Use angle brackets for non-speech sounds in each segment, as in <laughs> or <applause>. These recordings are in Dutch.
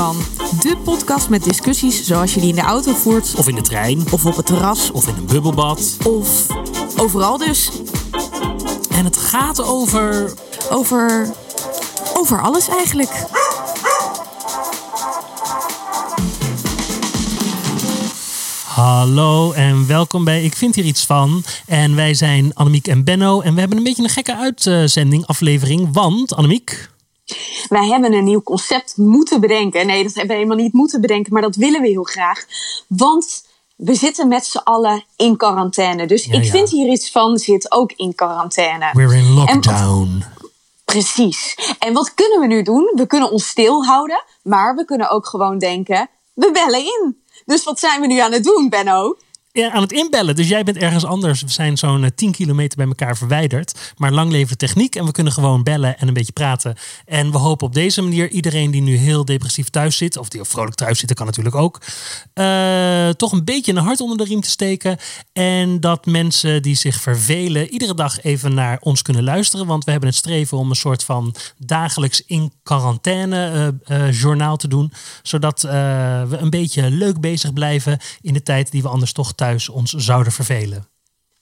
van. De podcast met discussies zoals je die in de auto voert. Of in de trein. Of op het terras. Of in een bubbelbad. Of overal dus. En het gaat over. Over. Over alles eigenlijk. Hallo en welkom bij Ik vind hier iets van. En wij zijn Annemiek en Benno. En we hebben een beetje een gekke uitzending, aflevering. Want, Annemiek. Wij hebben een nieuw concept moeten bedenken. Nee, dat hebben we helemaal niet moeten bedenken, maar dat willen we heel graag. Want we zitten met z'n allen in quarantaine. Dus Ja, ik ja. vind hier iets van, zit ook in quarantaine. We're in En lockdown. Precies. En wat kunnen we nu doen? We kunnen ons stilhouden, maar we kunnen ook gewoon denken, we bellen in. Dus wat zijn we nu aan het doen, Benno? Aan het inbellen. Dus jij bent ergens anders. We zijn zo'n eh, 10 kilometer bij elkaar verwijderd. Maar lang leven techniek. En we kunnen gewoon bellen en een beetje praten. En we hopen op deze manier iedereen die nu heel depressief thuis zit. Of die vrolijk thuis zit, dat kan natuurlijk ook. eh, toch een beetje een hart onder de riem te steken. En dat mensen die zich vervelen iedere dag even naar ons kunnen luisteren. Want we hebben het streven om een soort van dagelijks in quarantaine eh, eh, journaal te doen. Zodat eh, we een beetje leuk bezig blijven in de tijd die we anders toch thuis ons zouden vervelen.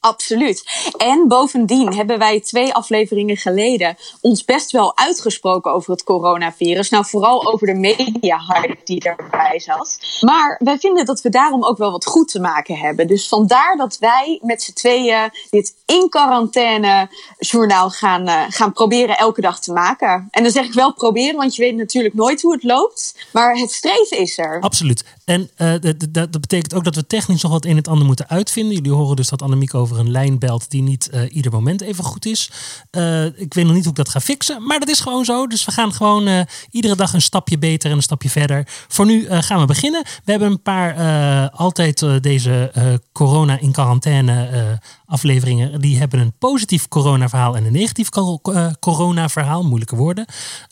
Absoluut. En bovendien hebben wij twee afleveringen geleden ons best wel uitgesproken over het coronavirus. Nou, vooral over de media-hype die erbij zat. Maar wij vinden dat we daarom ook wel wat goed te maken hebben. Dus vandaar dat wij met z'n tweeën dit in quarantaine journaal gaan, eh, gaan proberen elke dag te maken. En dan zeg ik wel proberen, want je weet natuurlijk nooit hoe het loopt. Maar het streven is er. Absoluut. En eh, dat- betekent ook dat we technisch nog wat in het ander moeten uitvinden. Jullie horen dus dat Annemiek over een lijn belt die niet eh, ieder moment even goed is. Eh, ik weet nog niet hoe ik dat ga fixen, maar dat is gewoon zo. Dus we gaan gewoon iedere dag een stapje beter en een stapje verder. Voor nu gaan we beginnen. We hebben een paar altijd deze corona in quarantaine afleveringen. Die hebben een positief corona verhaal en een negatief co- corona verhaal. Moeilijke woorden.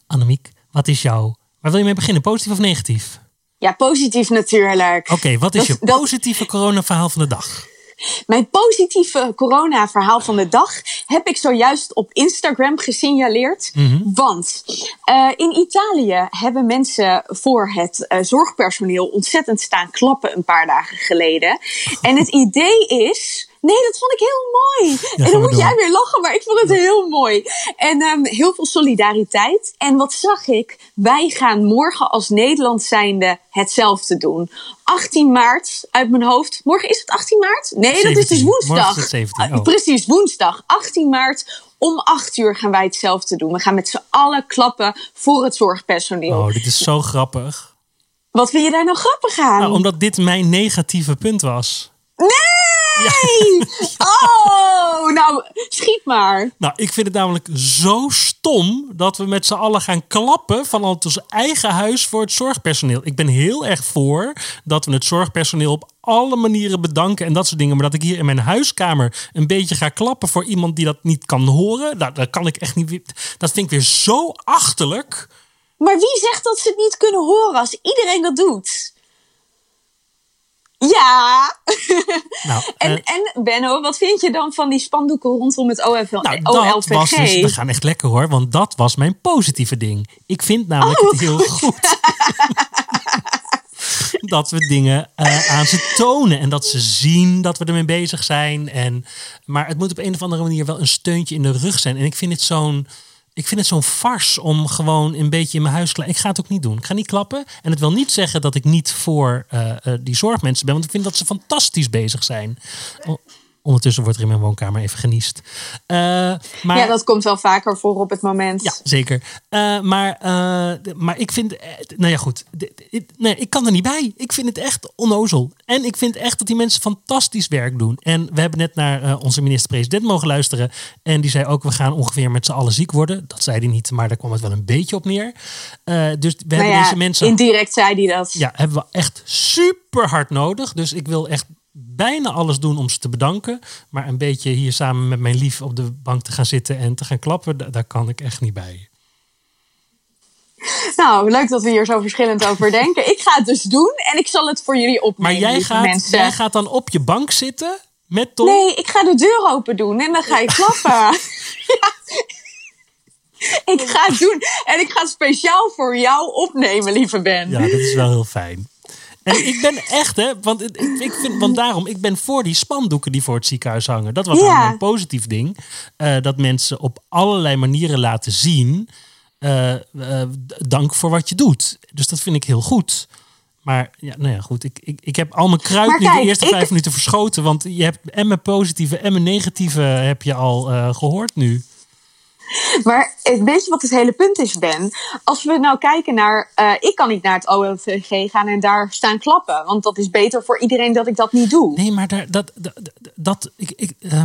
Annemiek, wat is jouw... Waar wil je mee beginnen? Positief of negatief? Ja, positief natuurlijk. Oké, wat is Dat- je dat- positieve coronaverhaal van de dag? Mijn positieve corona-verhaal van de dag heb ik zojuist op Instagram gesignaleerd. Want eh, in Italië hebben mensen voor het eh, zorgpersoneel ontzettend staan klappen een paar dagen geleden. En het idee is. Nee, dat vond ik heel mooi. en dan moet door. jij weer lachen, maar ik vond het heel mooi. En ehm, heel veel solidariteit. En wat zag ik? Wij gaan morgen als Nederland zijnde hetzelfde doen. 18 maart uit mijn hoofd. Morgen is het 18 maart? Nee, dat is 17. dus woensdag. Morgen is het 17, Ah, oh. Precies, woensdag. 18 maart. Om 8 uur gaan wij hetzelfde doen. We gaan met z'n allen klappen voor het zorgpersoneel. Oh, dit is zo grappig. Wat vind je daar nou grappig aan? Nou, omdat dit mijn negatieve punt was. Nee! <laughs> Oh, nou, schiet maar. Nou, ik vind het namelijk zo stom dat we met z'n allen gaan klappen vanuit ons eigen huis voor het zorgpersoneel. Ik ben heel erg voor dat we het zorgpersoneel op alle manieren bedanken en dat soort dingen. Maar dat ik hier in mijn huiskamer een beetje ga klappen voor iemand die dat niet kan horen, nou, dat kan ik echt niet. Dat vind ik weer zo achterlijk. Maar wie zegt dat ze het niet kunnen horen als iedereen dat doet? Ja. <laughs> Nou, En, eh, en Benno, wat vind je dan van die spandoeken rondom het OFL, Nou, dat OLVG? was dus, we gaan echt lekker hoor, want dat was mijn positieve ding. Ik vind namelijk Oh, het heel goed <laughs> dat we dingen eh, aan ze tonen en dat ze zien dat we ermee bezig zijn. En, maar het moet op een of andere manier wel een steuntje in de rug zijn. En ik vind het zo'n. Ik vind het zo'n fars om gewoon een beetje in mijn huis... Ik ga het ook niet doen. Ik ga niet klappen. En het wil niet zeggen dat ik niet voor eh, eh, die zorgmensen ben. Want ik vind dat ze fantastisch bezig zijn. Ondertussen wordt er in mijn woonkamer even geniest. Eh, maar, Ja, dat komt wel vaker voor op het moment. ja, zeker. Eh, maar, eh, maar ik vind, eh, nou ja, goed. Nee, ik kan er niet bij. Ik vind het echt onnozel. En ik vind echt dat die mensen fantastisch werk doen. En we hebben net naar onze minister-president mogen luisteren. En die zei ook, we gaan ongeveer met z'n allen ziek worden. Dat zei hij niet, maar daar kwam het wel een beetje op neer. Dus we Nou hebben ja, deze mensen... indirect zei hij dat. Ja, hebben we echt super hard nodig. Dus ik wil echt bijna alles doen om ze te bedanken. Maar een beetje hier samen met mijn lief op de bank te gaan zitten en te gaan klappen, da- daar kan ik echt niet bij. Nou, leuk dat we hier zo verschillend over denken. Ik ga het dus doen en ik zal het voor jullie opnemen. Maar jij gaat, mensen. jij gaat dan op je bank zitten Met Tom? Nee, ik ga de deur open doen en dan ga je klappen. <laughs> ja. Ik ga het doen. En ik ga het speciaal voor jou opnemen, lieve Ben. Ja, dat is wel heel fijn. En ik ben echt, hè, want, ik, ik vind, want daarom, ik ben voor die spandoeken die voor het ziekenhuis hangen. Dat was Ja. een positief ding. Eh, dat mensen op allerlei manieren laten zien. eh, eh, dank voor wat je doet. Dus dat vind ik heel goed. Maar ja, nou ja, goed. Ik, ik, ik heb al mijn kruid Maar nu kijk, de eerste ik- vijf minuten verschoten. Want je hebt en mijn positieve en mijn negatieve heb je al eh, gehoord nu. <laughs> Maar weet je wat het hele punt is, Ben? Als we nou kijken naar... eh, ik kan niet naar het OLVG gaan en daar staan klappen. Want dat is beter voor iedereen dat ik dat niet doe. Nee, maar daar, dat, dat, ik, ik, eh,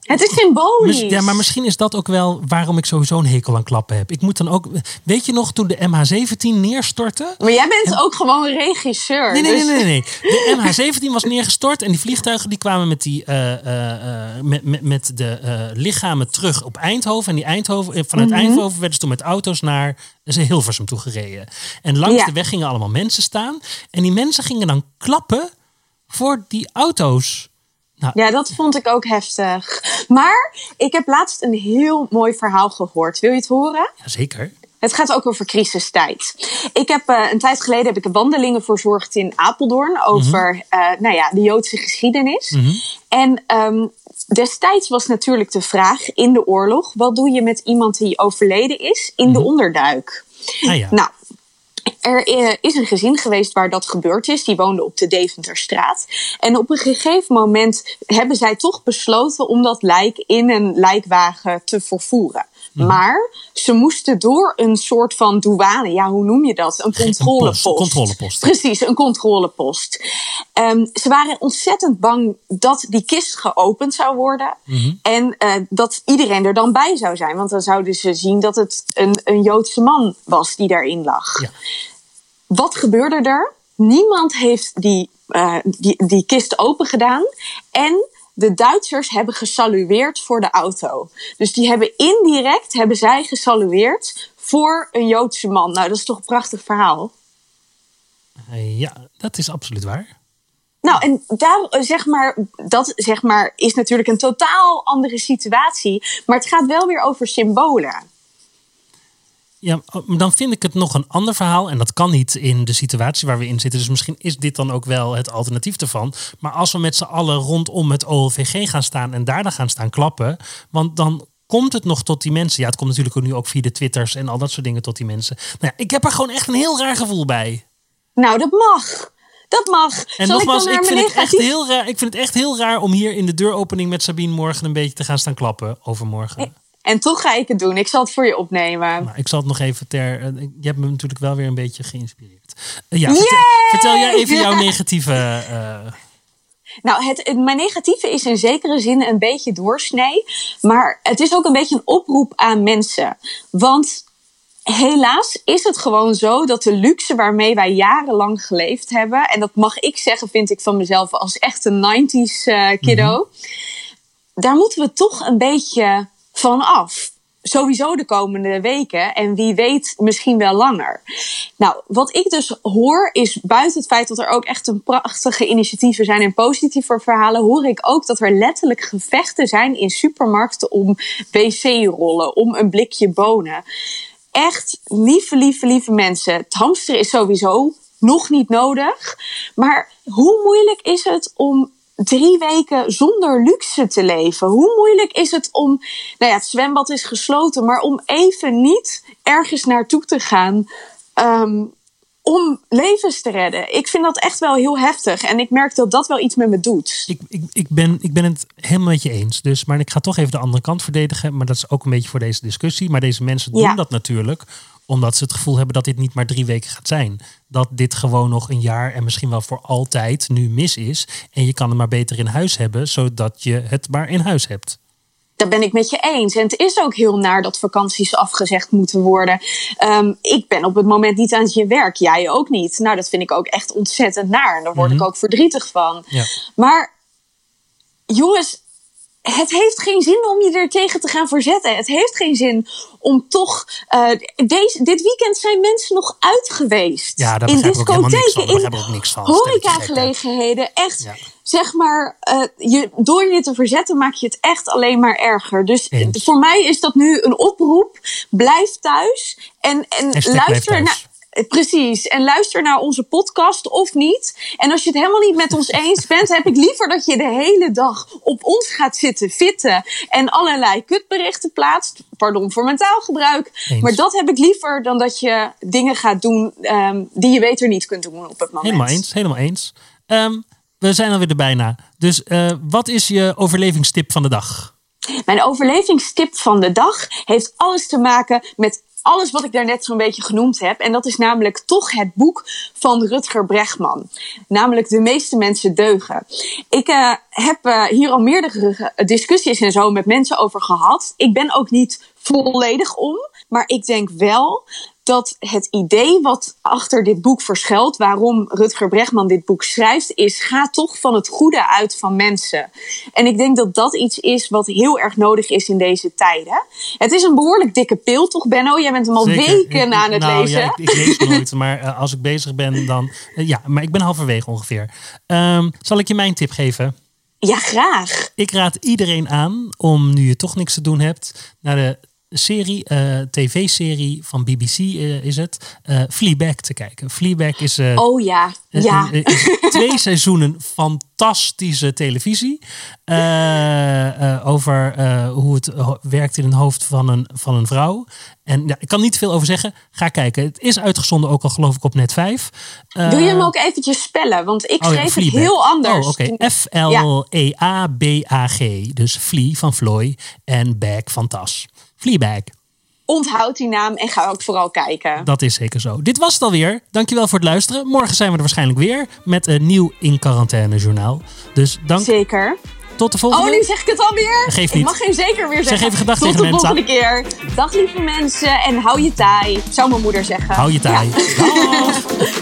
Het is symbolisch. Ja, maar misschien is dat ook wel waarom ik sowieso een hekel aan klappen heb. Ik moet dan ook. Weet je nog toen de MH17 neerstortte? Maar jij bent ook gewoon regisseur. Nee, nee, nee, dus- nee, nee. De MH17 was neergestort en die vliegtuigen die kwamen met, die, eh, eh, eh, met, met, met de lichamen terug op Eindhoven. En die Eindhoven, vanuit Mhm. Eindhoven werden ze toen met auto's naar ze Hilversum toe gereden. En langs Ja. de weg gingen allemaal mensen staan. En die mensen gingen dan klappen voor die auto's. Nou, Ja, dat vond ik ook heftig. Maar ik heb laatst een heel mooi verhaal gehoord. Wil je het horen? ja, zeker. Het gaat ook over crisistijd. Ik heb eh, een tijd geleden heb ik wandelingen verzorgd in Apeldoorn over eh, nou ja, de Joodse geschiedenis. En ehm, destijds was natuurlijk de vraag in de oorlog: wat doe je met iemand die overleden is in de onderduik? Ah ja. Nou, er eh, is een gezin geweest waar dat gebeurd is. Die woonde op de Deventerstraat. En op een gegeven moment hebben zij toch besloten om dat lijk in een lijkwagen te vervoeren. Mhm. Maar ze moesten door een soort van douane. Ja, hoe noem je dat? Een controlepost. post, controlepost. Precies, een controlepost. Ehm, ze waren ontzettend bang dat die kist geopend zou worden. Mhm. En eh, dat iedereen er dan bij zou zijn. Want dan zouden ze zien dat het een, een Joodse man was die daarin lag. Ja. Wat gebeurde er? Niemand heeft die, eh, die, die kist open gedaan. En de Duitsers hebben gesalueerd voor de auto. Dus die hebben indirect hebben zij gesalueerd voor een Joodse man. Nou, dat is toch een prachtig verhaal. Eh, ja, dat is absoluut waar. Nou, en daar, eh, zeg maar, dat zeg maar, is natuurlijk een totaal andere situatie. Maar het gaat wel weer over symbolen. Ja, maar dan vind ik het nog een ander verhaal. En dat kan niet in de situatie waar we in zitten. Dus misschien is dit dan ook wel het alternatief ervan. Maar als we met z'n allen rondom het OLVG gaan staan en daar dan gaan staan klappen. Want dan komt het nog tot die mensen. Ja, het komt natuurlijk ook nu ook via de Twitters en al dat soort dingen tot die mensen. Nou ja, ik heb er gewoon echt een heel raar gevoel bij. Nou, dat mag. Dat mag. En Zal nogmaals, ik, vind het echt heel raar. Ik vind het echt heel raar om hier in de deuropening met Sabine morgen een beetje te gaan staan klappen. Overmorgen. En toch ga ik het doen. Ik zal het voor je opnemen. Ik zal het nog even ter. eh, Je hebt me natuurlijk wel weer een beetje geïnspireerd. Eh, ja, vertel, vertel jij even jouw <laughs> negatieve. eh, Nou, het, het- mijn negatieve is in zekere zin een beetje doorsnee. Maar het is ook een beetje een oproep aan mensen. Want helaas is het gewoon zo dat de luxe waarmee wij jarenlang geleefd hebben. En dat mag ik zeggen, vind ik van mezelf als echt een 90s eh, kiddo. Daar moeten we toch een beetje van af. Sowieso de komende weken en wie weet misschien wel langer. Nou, wat ik dus hoor is buiten het feit dat er ook echt een prachtige initiatieven zijn en positieve verhalen, hoor ik ook dat er letterlijk gevechten zijn in supermarkten om wc-rollen, om een blikje bonen. Echt lieve, lieve, lieve mensen. Het hamsteren is sowieso nog niet nodig. Maar hoe moeilijk is het om drie weken zonder luxe te leven? Hoe moeilijk is het om, nou ja, het zwembad is gesloten, maar om even niet ergens naartoe te gaan ehm, om levens te redden? Ik vind dat echt wel heel heftig en ik merk dat dat wel iets met me doet. ik, ik, ik, ben, ik ben het helemaal met je eens. Dus, maar ik ga toch even de andere kant verdedigen. Maar dat is ook een beetje voor deze discussie. Maar deze mensen doen Ja. dat natuurlijk omdat ze het gevoel hebben dat dit niet maar drie weken gaat zijn. Dat dit gewoon nog een jaar en misschien wel voor altijd nu mis is. En je kan het maar beter in huis hebben, zodat je het maar in huis hebt. Daar ben ik met je eens. En het is ook heel naar dat vakanties afgezegd moeten worden. Ehm, ik ben op het moment niet aan je werk. Jij ook niet. Nou, dat vind ik ook echt ontzettend naar. En daar word ik ook verdrietig van. Ja. Maar jongens, het heeft geen zin om je er tegen te gaan verzetten. Het heeft geen zin om toch. Uh, deze, dit weekend zijn mensen nog uit geweest. Ja, in discotheken, in horecagelegenheden. Echt, Ja. zeg maar, uh, je, door je te verzetten maak je het echt alleen maar erger. Dus Eens. voor mij is dat nu een oproep. Blijf thuis en, en blijf luister naar. Precies. En luister naar onze podcast of niet. En als je het helemaal niet met ons eens bent, heb ik liever dat je de hele dag op ons gaat zitten fitten en allerlei kutberichten plaatst. Pardon voor mijn taalgebruik. Eens. Maar dat heb ik liever dan dat je dingen gaat doen ehm, die je beter niet kunt doen op het moment. Helemaal eens, helemaal eens. Ehm, we zijn alweer er bijna. Dus eh, wat is je overlevingstip van de dag? Mijn overlevingstip van de dag heeft alles te maken met alles wat ik daarnet zo'n beetje genoemd heb. En dat is namelijk toch het boek van Rutger Bregman. Namelijk De meeste mensen deugen. Ik eh, heb eh, hier al meerdere discussies en zo met mensen over gehad. Ik ben ook niet volledig om. Maar ik denk wel dat het idee wat achter dit boek verschuilt, waarom Rutger Bregman dit boek schrijft, is ga toch van het goede uit van mensen. En ik denk dat dat iets is wat heel erg nodig is in deze tijden. Het is een behoorlijk dikke pil, toch Benno? Jij bent hem al Zeker. weken aan het nou, lezen. Ja, ik, ik lees nooit, maar eh, als ik bezig ben, dan. eh, ja, maar ik ben halverwege ongeveer. Ehm, zal ik je mijn tip geven? Ja, graag. Ik raad iedereen aan om, nu je toch niks te doen hebt, naar de serie, eh, tv-serie van BBC eh, is het, eh Fleabag te kijken. Fleabag is, Oh ja, ja. eh, twee <laughs> seizoenen fantastische televisie. eh, eh, over eh, hoe het werkt in een hoofd van een, van een vrouw. En ja, ik kan niet veel over zeggen. Ga kijken. Het is uitgezonden ook al geloof ik op net 5. Eh, Wil je hem ook eventjes spellen? Want ik Oh ja, schreef het heel anders. Oh, oké. toen- F-L-E-A-B-A-G. Dus Flea van Floy en Bag van Tas. Fleabag. Onthoud die naam en ga ook vooral kijken. Dat is zeker zo. Dit was het alweer. Dankjewel voor het luisteren. Morgen zijn we er waarschijnlijk weer met een nieuw in quarantaine journaal. Dus dank. Zeker. Tot de Oh, volgende. nu zeg ik het alweer. Geeft Ik niet. mag geen zeker meer zeggen. even gedag Tot tegen de mensen. volgende keer. Dag lieve mensen en hou je taai. Zou mijn moeder zeggen. Hou je taai. Ja. <laughs>